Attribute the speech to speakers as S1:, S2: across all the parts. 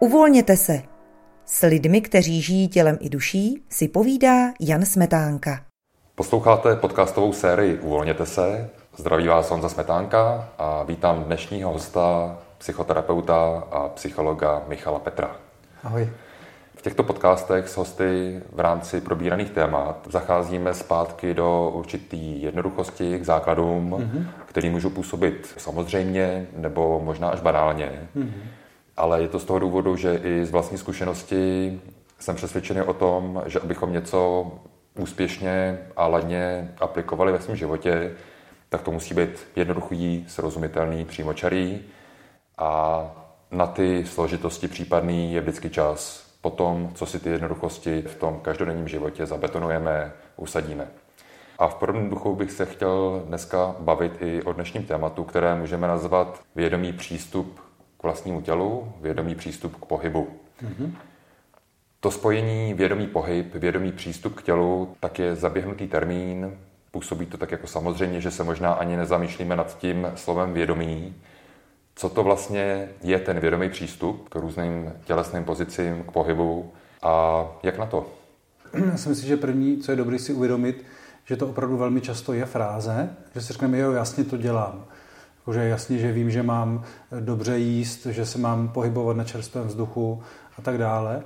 S1: Uvolněte se. S lidmi, kteří žijí tělem i duší, si povídá Jan Smetánka.
S2: Posloucháte podcastovou sérii Uvolněte se. Zdraví vás Honza Smetánka a vítám dnešního hosta, psychoterapeuta a psychologa Michala Petra.
S3: Ahoj.
S2: V těchto podcastech s hosty v rámci probíraných témat zacházíme zpátky do určitý jednoduchosti k základům, mm-hmm. který můžou působit samozřejmě nebo možná až banálně. Mm-hmm. Ale je to z toho důvodu, že i z vlastní zkušenosti jsem přesvědčený o tom, že abychom něco úspěšně a ladně aplikovali ve svém životě, tak to musí být jednoduchý, srozumitelný, přímočarý a na ty složitosti případný je vždycky čas po tom, co si ty jednoduchosti v tom každodenním životě zabetonujeme, usadíme. A v podobném duchu bych se chtěl dneska bavit i o dnešním tématu, které můžeme nazvat vědomý přístup k vlastnímu tělu, vědomý přístup k pohybu. Mm-hmm. To spojení vědomý pohyb, vědomý přístup k tělu, tak je zaběhnutý termín, působí to tak jako samozřejmě, že se možná ani nezamýšlíme nad tím slovem vědomí, co to vlastně je ten vědomý přístup k různým tělesným pozicím, k pohybu a jak na to?
S3: Já si myslím, že první, co je dobré si uvědomit, že to opravdu velmi často je fráze, že si řekneme, jo, jasně to dělám. Že jasně, že vím, že mám dobře jíst, že se mám pohybovat na čerstvém vzduchu a tak dále.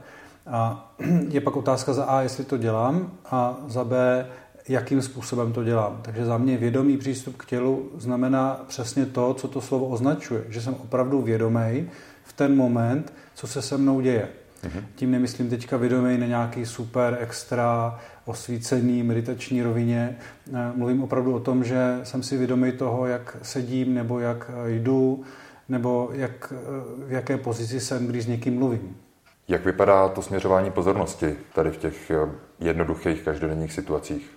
S3: A je pak otázka za A, jestli to dělám, a za B, jakým způsobem to dělám. Takže za mě vědomý přístup k tělu znamená přesně to, co to slovo označuje, že jsem opravdu vědomý v ten moment, co se se mnou děje. Mm-hmm. Tím nemyslím teďka vědomý na nějaký super extra osvícený meditační rovině. Mluvím opravdu o tom, že jsem si vědomý toho, jak sedím, nebo jak jdu, nebo jak, v jaké pozici jsem, když s někým mluvím.
S2: Jak vypadá to směřování pozornosti tady v těch jednoduchých každodenních situacích?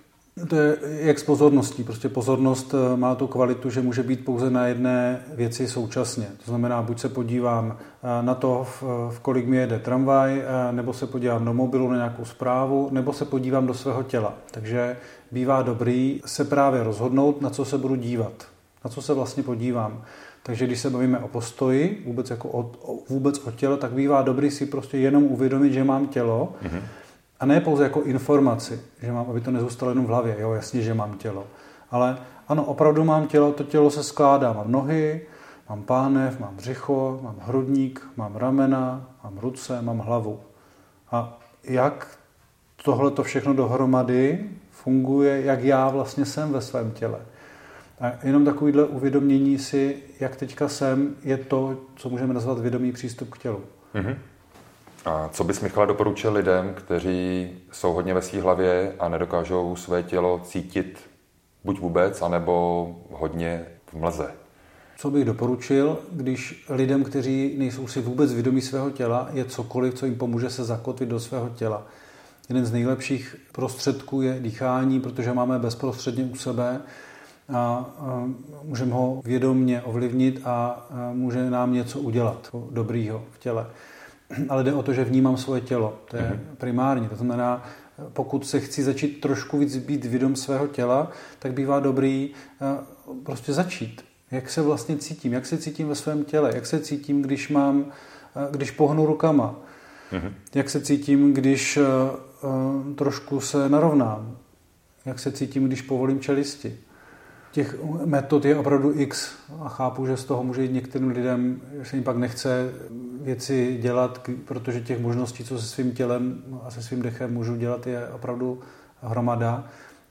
S3: To je jak s pozorností. Prostě pozornost eh, má tu kvalitu, že může být pouze na jedné věci současně. To znamená, buď se podívám eh, na to, v, kolik mi jede tramvaj, eh, nebo se podívám do mobilu na nějakou zprávu, nebo se podívám do svého těla. Takže bývá dobrý se právě rozhodnout, na co se budu dívat, na co se vlastně podívám. Takže když se bavíme o postoji, vůbec, jako o, vůbec o těle, tak bývá dobrý si prostě jenom uvědomit, že mám tělo, mm-hmm a ne pouze jako informaci, že mám, aby to nezůstalo jenom v hlavě, jo, jasně, že mám tělo. Ale ano, opravdu mám tělo, to tělo se skládá. Mám nohy, mám pánev, mám břicho, mám hrudník, mám ramena, mám ruce, mám hlavu. A jak tohle to všechno dohromady funguje, jak já vlastně jsem ve svém těle. A jenom takovýhle uvědomění si, jak teďka jsem, je to, co můžeme nazvat vědomý přístup k tělu. Mm-hmm.
S2: A co bys Michala doporučil lidem, kteří jsou hodně ve své hlavě a nedokážou své tělo cítit buď vůbec, anebo hodně v mlze?
S3: Co bych doporučil, když lidem, kteří nejsou si vůbec vědomí svého těla, je cokoliv, co jim pomůže se zakotvit do svého těla. Jeden z nejlepších prostředků je dýchání, protože máme bezprostředně u sebe a, můžeme ho vědomně ovlivnit a může nám něco udělat dobrýho v těle ale jde o to, že vnímám svoje tělo. To je mm-hmm. primární. To znamená, pokud se chci začít trošku víc být vědom svého těla, tak bývá dobrý eh, prostě začít. Jak se vlastně cítím, jak se cítím ve svém těle, jak se cítím, když mám, eh, když pohnu rukama, mm-hmm. jak se cítím, když eh, trošku se narovnám, jak se cítím, když povolím čelisti. Těch metod je opravdu x a chápu, že z toho může jít některým lidem, že se jim pak nechce věci dělat, protože těch možností, co se svým tělem a se svým dechem můžu dělat, je opravdu hromada.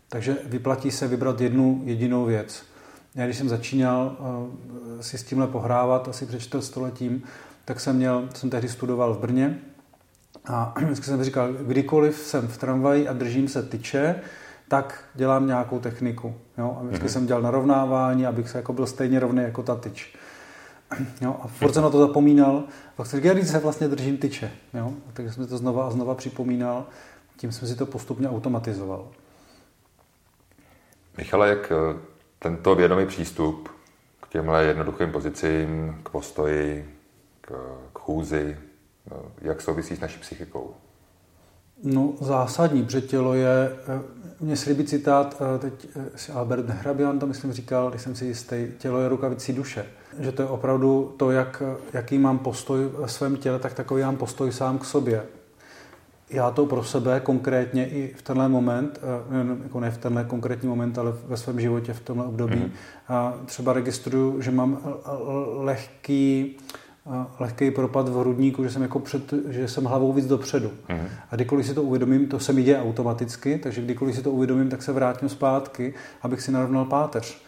S3: Takže vyplatí se vybrat jednu jedinou věc. Já když jsem začínal eh, si s tímhle pohrávat asi před čtvrtstoletím, tak jsem měl, jsem tehdy studoval v Brně a vždycky jsem říkal, kdykoliv jsem v tramvaji a držím se tyče, tak dělám nějakou techniku. Jo? A vždycky mm-hmm. jsem dělal narovnávání, abych se jako byl stejně rovný jako ta tyč. Jo? A furt jsem na to zapomínal. Pak jsem říkal, se vlastně držím tyče. Jo? Takže jsem to znova a znova připomínal. Tím jsem si to postupně automatizoval.
S2: Michale, jak eh, tento vědomý přístup k těmhle jednoduchým pozicím, k postoji, k, k chůzi, eh, jak souvisí s naší psychikou?
S3: No zásadní, protože tělo je, eh, mě se líbí citát, teď Albert Hrabian to myslím říkal, když jsem si jistý, tělo je rukavicí duše. že to je opravdu to, jak, jaký mám postoj ve svém těle, tak takový mám postoj sám k sobě. Já to pro sebe konkrétně i v tenhle moment, eh, jako ne v tenhle konkrétní moment, ale ve svém životě v tomhle období, mm-hmm. a třeba registruju, že mám lehký, lehký propad v hrudníku, že jsem, jako před, že jsem hlavou víc dopředu. Mm-hmm. A kdykoliv si to uvědomím, to se mi děje automaticky, takže kdykoliv si to uvědomím, tak se vrátím zpátky, abych si narovnal páteř.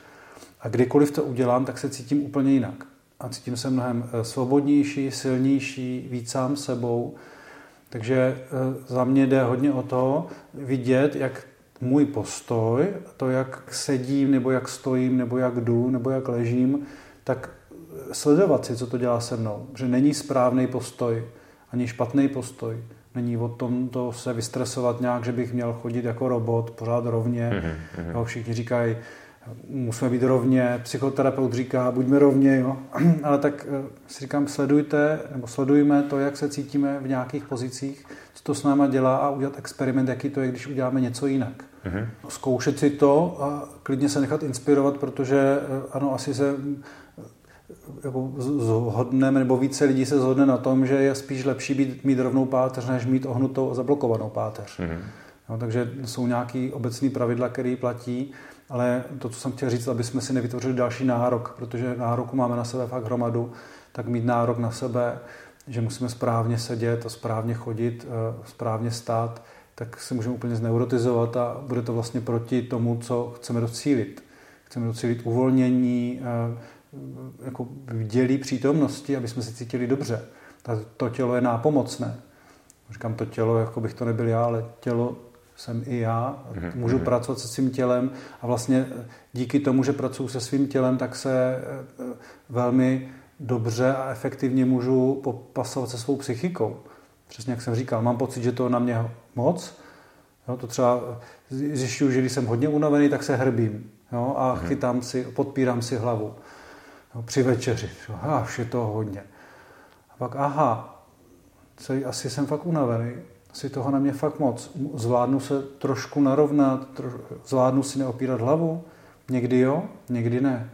S3: A kdykoliv to udělám, tak se cítím úplně jinak. A cítím se mnohem eh, svobodnější, silnější, víc sám sebou. Takže eh, za mě jde hodně o to vidět, jak můj postoj, to, jak sedím, nebo jak stojím, nebo jak jdu, nebo jak ležím, tak sledovat si, co to dělá se mnou. Že není správný postoj, ani špatný postoj. Není o tom to se vystresovat nějak, že bych měl chodit jako robot, pořád rovně. Mm-hmm. Jo, všichni říkají, musíme být rovně, psychoterapeut říká, buďme rovně, jo. ale tak eh, si říkám, sledujte, nebo sledujme to, jak se cítíme v nějakých pozicích, co to s náma dělá a udělat experiment, jaký to je, když uděláme něco jinak. Mm-hmm. Zkoušet si to a klidně se nechat inspirovat, protože eh, ano, asi se jako zhodneme, nebo více lidí se zhodne na tom, že je spíš lepší být, mít rovnou páteř, než mít ohnutou a zablokovanou páteř. Mm-hmm. No, takže jsou nějaké obecné pravidla, které platí, ale to, co jsem chtěl říct, aby jsme si nevytvořili další nárok, protože nároku máme na sebe fakt hromadu, tak mít nárok na sebe, že musíme správně sedět a správně chodit, eh, správně stát, tak se můžeme úplně zneurotizovat a bude to vlastně proti tomu, co chceme docílit. Chceme docílit uvolnění, eh, jako dělí přítomnosti, aby jsme se cítili dobře. To tělo je nápomocné. Říkám to tělo, jako bych to nebyl já, ale tělo jsem i já. Mhm, můžu mm-hmm. pracovat se svým tělem a vlastně díky tomu, že pracuji se svým tělem, tak se eh, velmi dobře a efektivně můžu popasovat se svou psychikou. Přesně jak jsem říkal, mám pocit, že to na mě moc. Jo, to třeba zjišťuju, že když jsem hodně unavený, tak se hrbím jo, a mm-hmm. chytám si, podpírám si hlavu no, při večeři. Až je to hodně. A pak, aha, celý, asi jsem fakt unavený, asi toho na mě fakt moc. Zvládnu se trošku narovnat, tro, zvládnu si neopírat hlavu, někdy jo, někdy ne.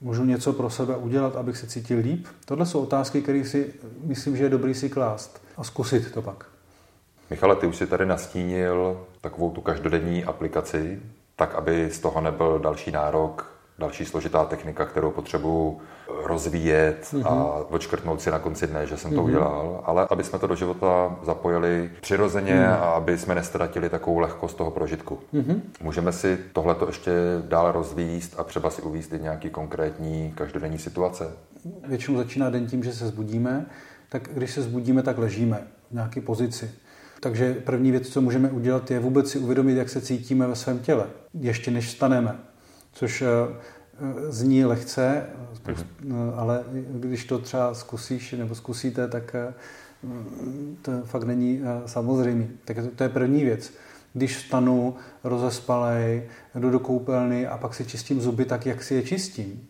S3: Můžu něco pro sebe udělat, abych se cítil líp? Tohle jsou otázky, které si myslím, že je dobrý si klást a zkusit to pak.
S2: Michale, ty už si tady nastínil takovou tu každodenní aplikaci, tak aby z toho nebyl další nárok další složitá technika, kterou potřebuji rozvíjet mm-hmm. a mhm. odškrtnout si na konci dne, že jsem mm-hmm. to mhm. udělal, ale aby jsme to do života zapojili přirozeně mm-hmm. a aby jsme nestratili takovou lehkost toho prožitku. Mm-hmm. Můžeme si tohleto ještě dále rozvíjet a třeba si uvíct i nějaký konkrétní každodenní situace?
S3: Většinou začíná den tím, že se zbudíme, tak když se zbudíme, tak ležíme v nějaké pozici. Takže první věc, co můžeme udělat, je vůbec si uvědomit, jak se cítíme ve svém těle, ještě než staneme což eh, eh, zní lehce, spoust, mm-hmm. ale když to třeba zkusíš nebo zkusíte, tak to fakt není samozřejmé. Tak to je první věc. Když vstanu, rozespalej, jdu do koupelny a pak si čistím zuby, tak jak si je čistím?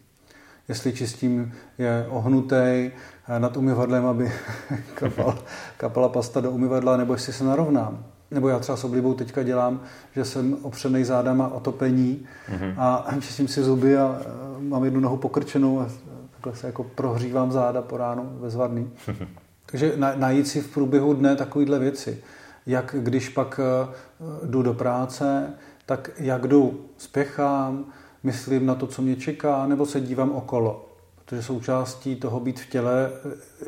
S3: Jestli čistím je ohnutej nad umyvadlem, aby kapala, kapala pasta do umyvadla, nebo jestli se narovnám. Nebo já třeba s oblibou teďka dělám, že jsem opřený zádama o topení mm-hmm. a čistím si zuby a mám jednu nohu pokrčenou a takhle se jako prohřívám záda po ránu bezvadný. Takže najít si v průběhu dne takovéhle věci. Jak když pak eh, jdu do práce, tak jak jdu, spěchám, myslím na to, co mě čeká, nebo se dívám okolo. Protože součástí toho být v těle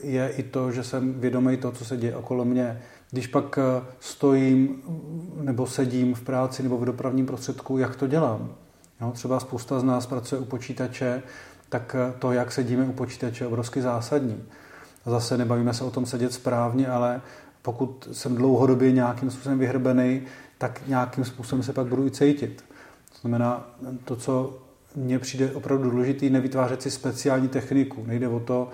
S3: je i to, že jsem vědomý toho, co se děje okolo mě. Když pak eh, stojím nebo sedím v práci nebo v dopravním prostředku, jak to dělám? No, třeba spousta z nás pracuje u počítače, tak eh, to, jak sedíme u počítače, je obrovsky zásadní. Zase nebavíme se o tom sedět správně, ale pokud jsem dlouhodobě nějakým způsobem vyhrbený, tak nějakým způsobem se pak budu i cítit. To znamená, to, co mně přijde opravdu důležité, nevytvářet si speciální techniku. Nejde o to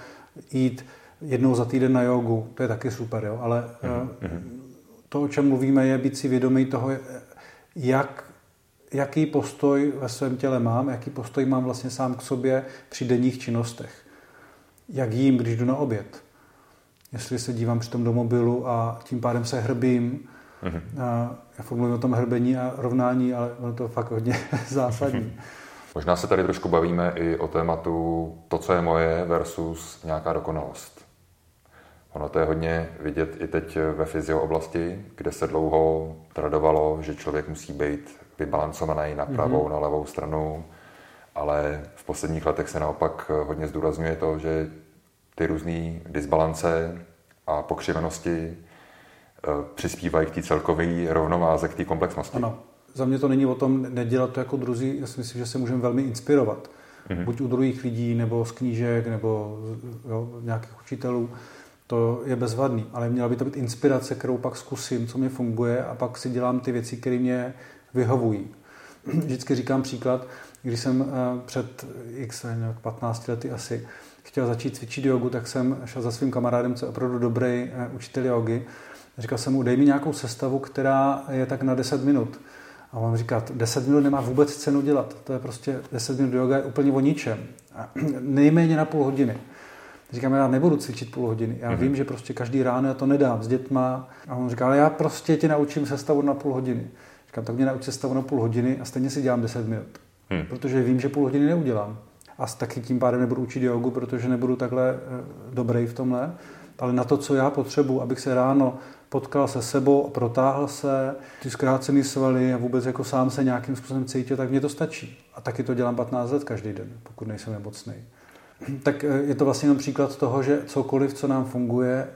S3: jít jednou za týden na jogu, to je taky super, jo? ale mm-hmm. to, o čem mluvíme, je být si vědomý toho, jak, jaký postoj ve svém těle mám, jaký postoj mám vlastně sám k sobě při denních činnostech. Jak jím, když jdu na oběd. Jestli se dívám přitom do mobilu a tím pádem se hrbím, mm-hmm. a já mluvím o tom hrbení a rovnání, ale ono to fakt hodně zásadní.
S2: Možná se tady trošku bavíme i o tématu to, co je moje versus nějaká dokonalost. Ono to je hodně vidět i teď ve fyzio oblasti, kde se dlouho tradovalo, že člověk musí být vybalancovaný na pravou, mm-hmm. na levou stranu, ale v posledních letech se naopak hodně zdůrazňuje to, že ty různé disbalance a pokřivenosti eh, přispívají k té celkové rovnováze, k té komplexnosti.
S3: Ano. Za mě to není o tom nedělat to jako druzí. Já si myslím, že se můžeme velmi inspirovat. Mm-hmm. Buď u druhých lidí, nebo z knížek, nebo jo, nějakých učitelů. To je bezvadný, ale měla by to být inspirace, kterou pak zkusím, co mi funguje a pak si dělám ty věci, které mě vyhovují. Vždycky říkám příklad, když jsem eh, před x, 15 lety asi chtěl začít cvičit jogu, tak jsem šel za svým kamarádem, co je opravdu dobrý eh, učitel jogy. Říkal jsem mu, dej mi nějakou sestavu, která je tak na 10 minut. A on říká, 10 minut nemá vůbec cenu dělat. To je prostě 10 minut yoga je úplně o ničem. A nejméně na půl hodiny. Říkám, já nebudu cvičit půl hodiny. Já mm-hmm. vím, že prostě každý ráno já to nedám s dětma. A on říká, ale já prostě tě naučím sestavu na půl hodiny. Říkám, tak mě nauč sestavu na půl hodiny a stejně si dělám 10 minut. Mm. Protože vím, že půl hodiny neudělám. A taky tím pádem nebudu učit jogu, protože nebudu takhle eh, dobrý v tomhle. Ale na to, co já potřebuji, abych se ráno potkal se sebou a protáhl se, ty zkrácený svaly a vůbec jako sám se nějakým způsobem cítil, tak mě to stačí. A taky to dělám 15 let každý den, pokud nejsem nemocný. Tak eh, je to vlastně jenom příklad toho, že cokoliv, co nám funguje,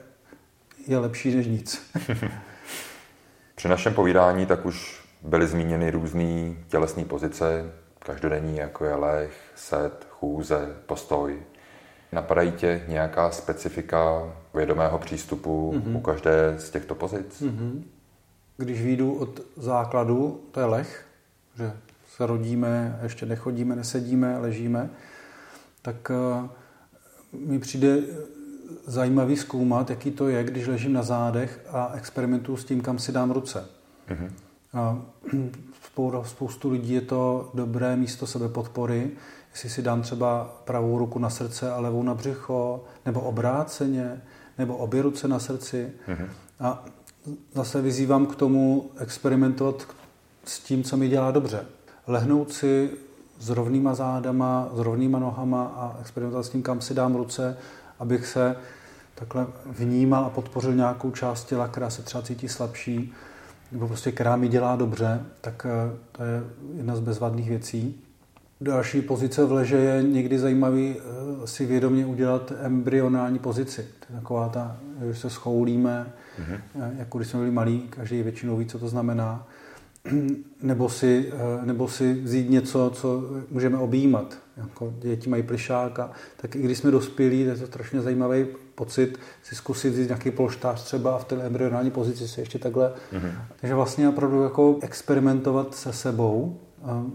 S3: je lepší než nic.
S2: Při našem povídání tak už byly zmíněny různé tělesné pozice, každodenní, jako je leh, set, chůze, postoj. Napadají tě nějaká specifika vědomého přístupu mm-hmm. u každé z těchto pozic? Mm-hmm.
S3: Když výjdu od základu, to je leh, že se rodíme, ještě nechodíme, nesedíme, ležíme, tak uh, mi přijde zajímavý zkoumat, jaký to je, když ležím na zádech a experimentuju s tím, kam si dám ruce. Mm-hmm. A spoustu lidí je to dobré místo sebepodpory, jestli si dám třeba pravou ruku na srdce a levou na břicho, nebo obráceně, nebo obě ruce na srdci. Mm-hmm. A zase vyzývám k tomu experimentovat s tím, co mi dělá dobře. Lehnout si s rovnýma zádama, s rovnýma nohama a experimentovat s tím, kam si dám ruce, abych se takhle vnímal a podpořil nějakou část těla, která se třeba cítí slabší, nebo prostě která mi dělá dobře, tak eh, to je jedna z bezvadných věcí. Další pozice v leže je někdy zajímavý eh, si vědomě udělat embryonální pozici. To je taková ta, že se schoulíme, mm-hmm. jako když jsme byli malí, každý většinou ví, co to znamená. Nebo si, eh, nebo si vzít něco, co můžeme objímat. Jako děti mají plišáka, tak i když jsme dospělí, je to strašně zajímavý pocit si zkusit vzít nějaký polštář třeba a v té embryonální pozici se ještě takhle. Mm-hmm. Takže vlastně opravdu jako experimentovat se sebou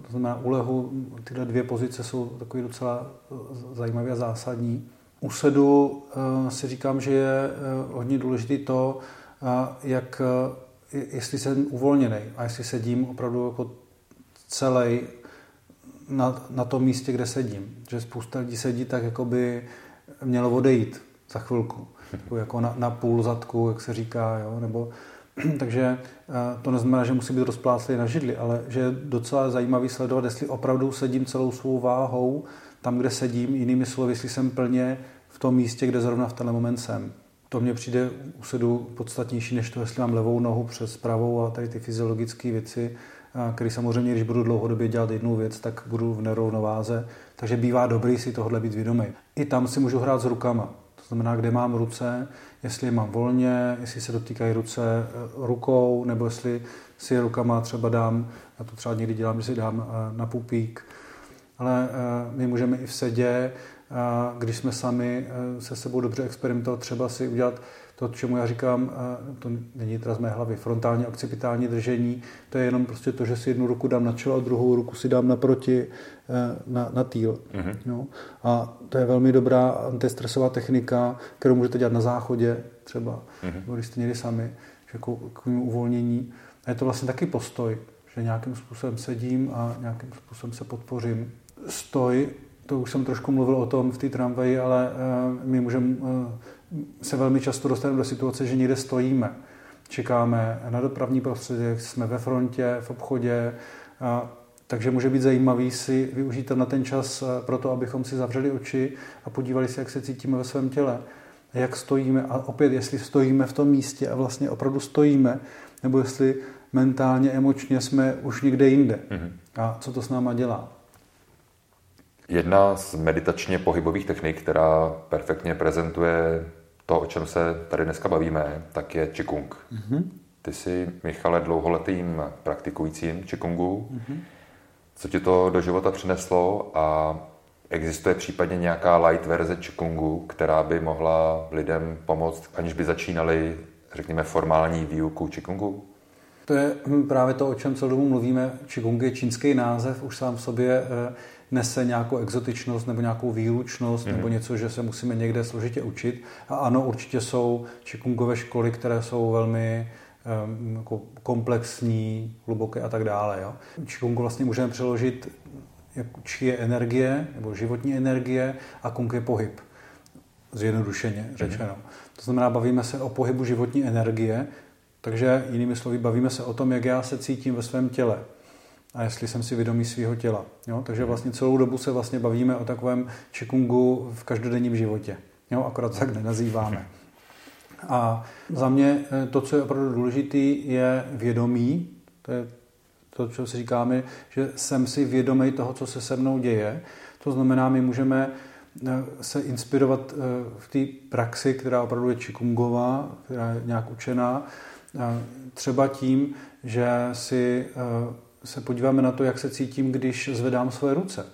S3: to znamená, u lehu tyhle dvě pozice jsou takový docela eh, zajímavé a zásadní. U sedu eh, si říkám, že je hodně důležité to, jak, jestli jsem uvolněný a jestli sedím opravdu jako celý na, na tom místě, kde sedím. Že spousta lidí sedí tak, jako by mělo odejít za chvilku. Jako na, na půl zadku, jak se říká, jo? nebo Takže eh, to neznamená, že musí být rozpláclý na židli, ale že je docela zajímavý sledovat, jestli opravdu sedím celou svou váhou tam, kde sedím, jinými slovy, jestli jsem plně v tom místě, kde zrovna v tenhle moment jsem. To mně přijde u sedu podstatnější, než to, jestli mám levou nohu přes pravou a tady ty fyziologické věci, které samozřejmě, když budu dlouhodobě dělat jednu věc, tak budu v nerovnováze. Takže bývá dobrý si tohle být vědomý. I tam si můžu hrát s rukama. To znamená, kde mám ruce, jestli je mám volně, jestli se dotýkají ruce eh, rukou, nebo jestli si je rukama třeba dám, já to třeba někdy dělám, že si dám eh, na pupík, ale eh, my můžeme i v sedě, když jsme sami se sebou dobře experimentovat, třeba si udělat to, čemu já říkám, to není teda z mé hlavy, frontální occipitální držení, to je jenom prostě to, že si jednu ruku dám na čelo a druhou ruku si dám naproti na, na týl. Mm-hmm. No. A to je velmi dobrá antistresová technika, kterou můžete dělat na záchodě třeba, mm-hmm. nebo když jste někdy sami, jako k uvolnění. A je to vlastně taky postoj, že nějakým způsobem sedím a nějakým způsobem se podpořím. Stoj, to už jsem trošku mluvil o tom v té tramvaji, ale uh, my můžeme uh, se velmi často dostaneme do situace, že někde stojíme. Čekáme na dopravní prostředek, jsme ve frontě, v obchodě, uh, Takže může být zajímavý si využít na ten čas eh, pro to, abychom si zavřeli oči a podívali se, jak se cítíme ve svém těle. Jak stojíme a opět, jestli stojíme v tom místě a vlastně opravdu stojíme, nebo jestli mentálně, emočně jsme už někde jinde. Mm-hmm. A co to s náma dělá.
S2: Jedna z meditačně pohybových technik, která perfektně prezentuje to, o čem se tady dneska bavíme, tak je Qigong. Mm-hmm. Ty jsi, Michale, dlouholetým praktikujícím Qigongu. Mm-hmm. Co ti to do života přineslo a existuje případně nějaká light verze Qigongu, která by mohla lidem pomoct, aniž by začínali, řekněme, formální výuku Qigongu?
S3: To je hm, právě to, o čem celou dobu mluvíme. Qigong je čínský název, už sám v sobě eh, nese nějakou exotičnost nebo nějakou výlučnost mm. nebo něco, že se musíme někde složitě učit. A ano, určitě jsou Qigongové školy, které jsou velmi um, jako komplexní, hluboké a tak dále. Jo. Qigongu vlastně můžeme přeložit jako či je energie nebo životní energie a kung je pohyb. Zjednodušeně mhm. řečeno. Mm. To znamená, bavíme se o pohybu životní energie, takže jinými slovy, bavíme se o tom, jak já se cítím ve svém těle a jestli jsem si vědomý svého těla. Jo? Takže mhm. vlastně celou dobu se vlastně bavíme o takovém čikungu v každodenním životě. Jo? Akorát tak nenazýváme. A za mě eh, to, co je opravdu důležité, je vědomí. To je to, co si říkáme, že jsem si vědomý toho, co se se mnou děje. To znamená, my můžeme eh, se inspirovat eh, v té praxi, která opravdu je čikungová, která je nějak učená, třeba tím, že si se podíváme na to, jak se cítím, když zvedám své ruce.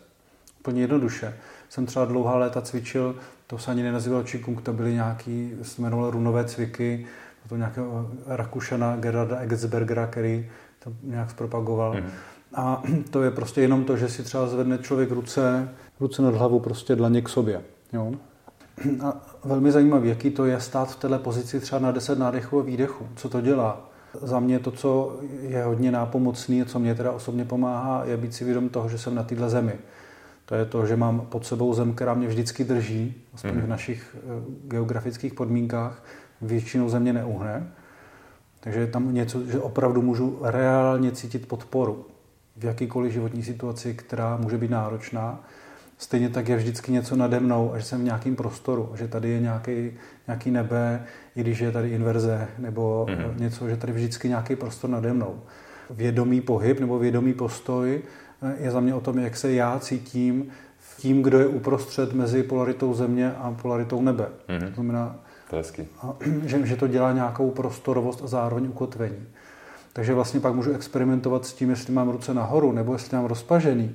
S3: Úplně jednoduše. Jsem třeba dlouhá léta cvičil, to se ani nenazývalo Qigong, to byly nějaký, se jmenovalo runové cviky, to nějakého Rakušana Gerarda Eggsbergera, který to nějak zpropagoval. Mm. A to je prostě jenom to, že si třeba zvedne člověk ruce, ruce nad hlavu, prostě dlaně k sobě. Jo? A velmi zajímavé, jaký to je stát v této pozici třeba na 10 nádechů a výdechů. Co to dělá? Za mě to, co je hodně nápomocný, co mě teda osobně pomáhá, je být si vědom toho, že jsem na této zemi. To je to, že mám pod sebou zem, která mě vždycky drží, aspoň mm. v našich eh, geografických podmínkách. Většinou země neuhne. Takže je tam něco, že opravdu můžu reálně cítit podporu v jakýkoliv životní situaci, která může být náročná. Stejně tak je vždycky něco nade mnou a že jsem v nějakém prostoru, že tady je nějaký, nějaký nebe, i když je tady inverze nebo mm-hmm. něco, že tady vždycky nějaký prostor nade mnou. Vědomý pohyb nebo vědomý postoj eh, je za mě o tom, jak se já cítím v tím, kdo je uprostřed mezi polaritou země a polaritou nebe. Mm-hmm. To znamená,
S2: to hezky.
S3: Že, že to dělá nějakou prostorovost a zároveň ukotvení. Takže vlastně pak můžu experimentovat s tím, jestli mám ruce nahoru nebo jestli mám rozpažený.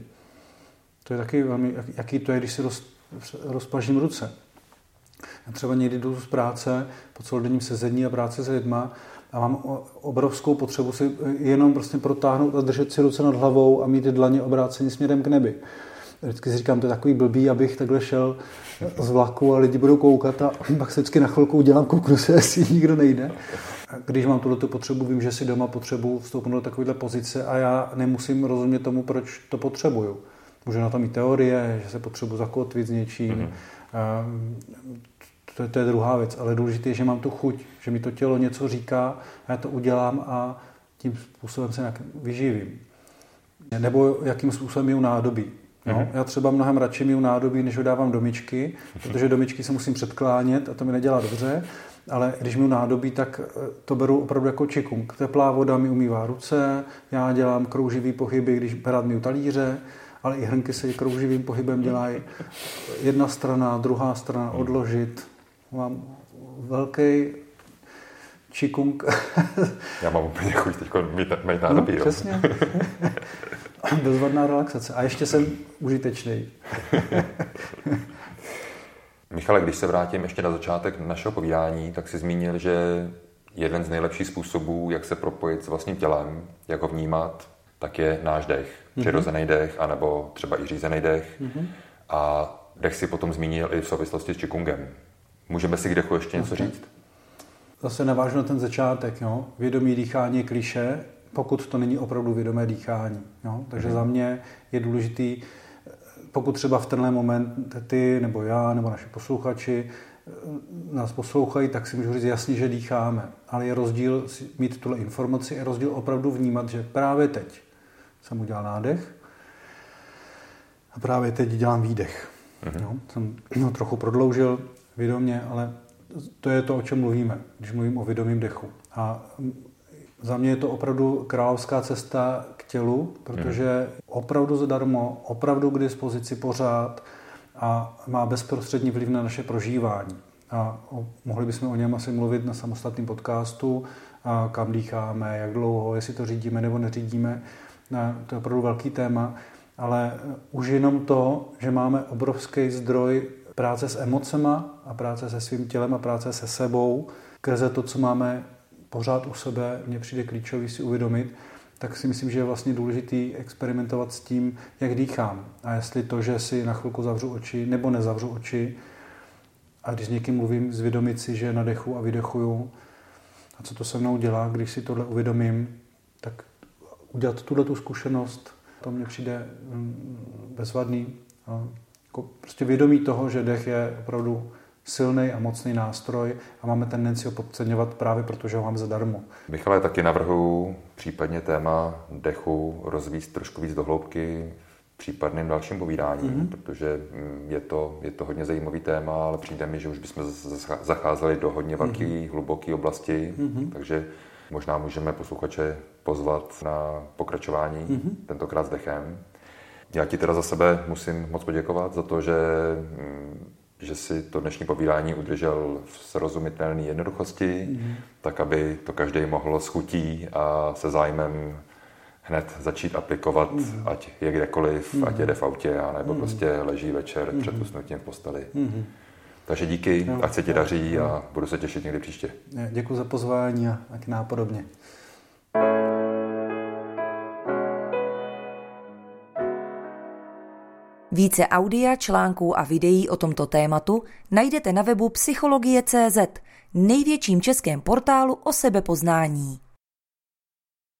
S3: To je taky velmi, jaký to je, když si roz, rozpažím ruce. Já třeba někdy jdu z práce po celodenním sezení a práce s lidma a mám obrovskou potřebu si jenom prostě protáhnout a držet si ruce nad hlavou a mít dlaně obráceně směrem k nebi. Vždycky si říkám, to je takový blbý, abych takhle šel z vlaku a lidi budou koukat a pak se vždycky na chvilku udělám, kouknu se, jestli nikdo nejde. Když mám tuto potřebu, vím, že si doma potřebuji vstoupit do takovéhle pozice a já nemusím rozumět tomu, proč to potřebuju. Můžu na to mít teorie, že se potřebuji zakotvit s něčím. Mm-hmm. To, to je druhá věc, ale důležité je, že mám tu chuť, že mi to tělo něco říká já to udělám a tím způsobem se nějak vyživím. Nebo jakým způsobem miju nádobí. No, mm-hmm. Já třeba mnohem radši miju nádobí, než ho dávám domičky, protože domičky se musím předklánět a to mi nedělá dobře. Ale když miju nádobí, tak eh, to beru opravdu jako čikung. Teplá voda mi umývá ruce, já dělám krouživý pohyby, když rád miju talíře, ale i hrnky se krouživým pohybem dělají. Jedna strana, druhá strana, odložit. Mám velký čikung.
S2: Já mám úplně chuť teď mít, nádobí.
S3: No, přesně. Bezvadná relaxace. A ještě jsem užitečný.
S2: Michale, když se vrátím ještě na začátek našeho povídání, tak si zmínil, že jeden z nejlepších způsobů, jak se propojit s vlastním tělem, jak ho vnímat, tak je náš dech. Mm-hmm. Přirozený dech, anebo třeba i řízený dech. Mm-hmm. A dech si potom zmínil i v souvislosti s Qigongem. Můžeme si k dechu ještě něco okay. říct?
S3: Zase navážu na ten začátek. Jo? Vědomí dýchání je kliše, pokud to není opravdu vědomé dýchání. Jo? Takže mm-hmm. za mě je důležitý, pokud třeba v tenhle moment ty, nebo já, nebo naši posluchači eh, nás poslouchají, tak si můžu říct jasně, že dýcháme. Ale je rozdíl mít tuhle informaci, je rozdíl opravdu vnímat, že právě teď jsem udělal nádech A právě teď dělám výdech. Mm-hmm. No, jsem no, trochu prodloužil vědomě, ale to je to, o čem mluvíme, když mluvím o vědomém dechu. A za mě je to opravdu královská cesta k tělu, protože opravdu zadarmo, opravdu k dispozici pořád a má bezprostřední vliv na naše prožívání. A mohli bychom o něm asi mluvit na samostatném podcastu, a kam dýcháme, jak dlouho, jestli to řídíme nebo neřídíme. To je opravdu velký téma, ale už jenom to, že máme obrovský zdroj práce s emocema a práce se svým tělem a práce se sebou, krze to, co máme pořád u sebe, mně přijde klíčový si uvědomit, tak si myslím, že je vlastně důležitý experimentovat s tím, jak dýchám. A jestli to, že si na chvilku zavřu oči nebo nezavřu oči, a když s někým mluvím, zvědomit si, že nadechu a vydechuju, a co to se mnou dělá, když si tohle uvědomím, udělat tuhle tu zkušenost, to mně přijde mm, bezvadný. Jako prostě vědomí toho, že dech je opravdu silný a mocný nástroj a máme tendenci ho podceňovat právě proto, že ho máme zadarmo.
S2: Michale, taky navrhu případně téma dechu rozvíst trošku víc do hloubky v případným dalším povídání, mm-hmm. protože mm, je to, je to hodně zajímavý téma, ale přijde mi, že už bychom zacházeli do hodně velké, mm-hmm. hluboké oblasti, mm-hmm. takže možná můžeme posluchače pozvat na pokračování, mm-hmm. tentokrát s dechem. Já ti teda za sebe musím moc poděkovat za to, že mm, že si to dnešní povídání udržel v srozumitelné jednoduchosti, mm. tak aby to každý mohl s chutí a se zájmem hned začít aplikovat, mm. ať je kdekoliv, mm. ať jede v autě, nebo mm. prostě leží večer mm. před usnutím v posteli. Mm. Takže díky, no, ať se ti daří no. a budu se těšit někdy příště.
S3: Děkuji za pozvání a tak nápodobně.
S1: Více audia, článků a videí o tomto tématu najdete na webu psychologie.cz, největším českém portálu o sebepoznání.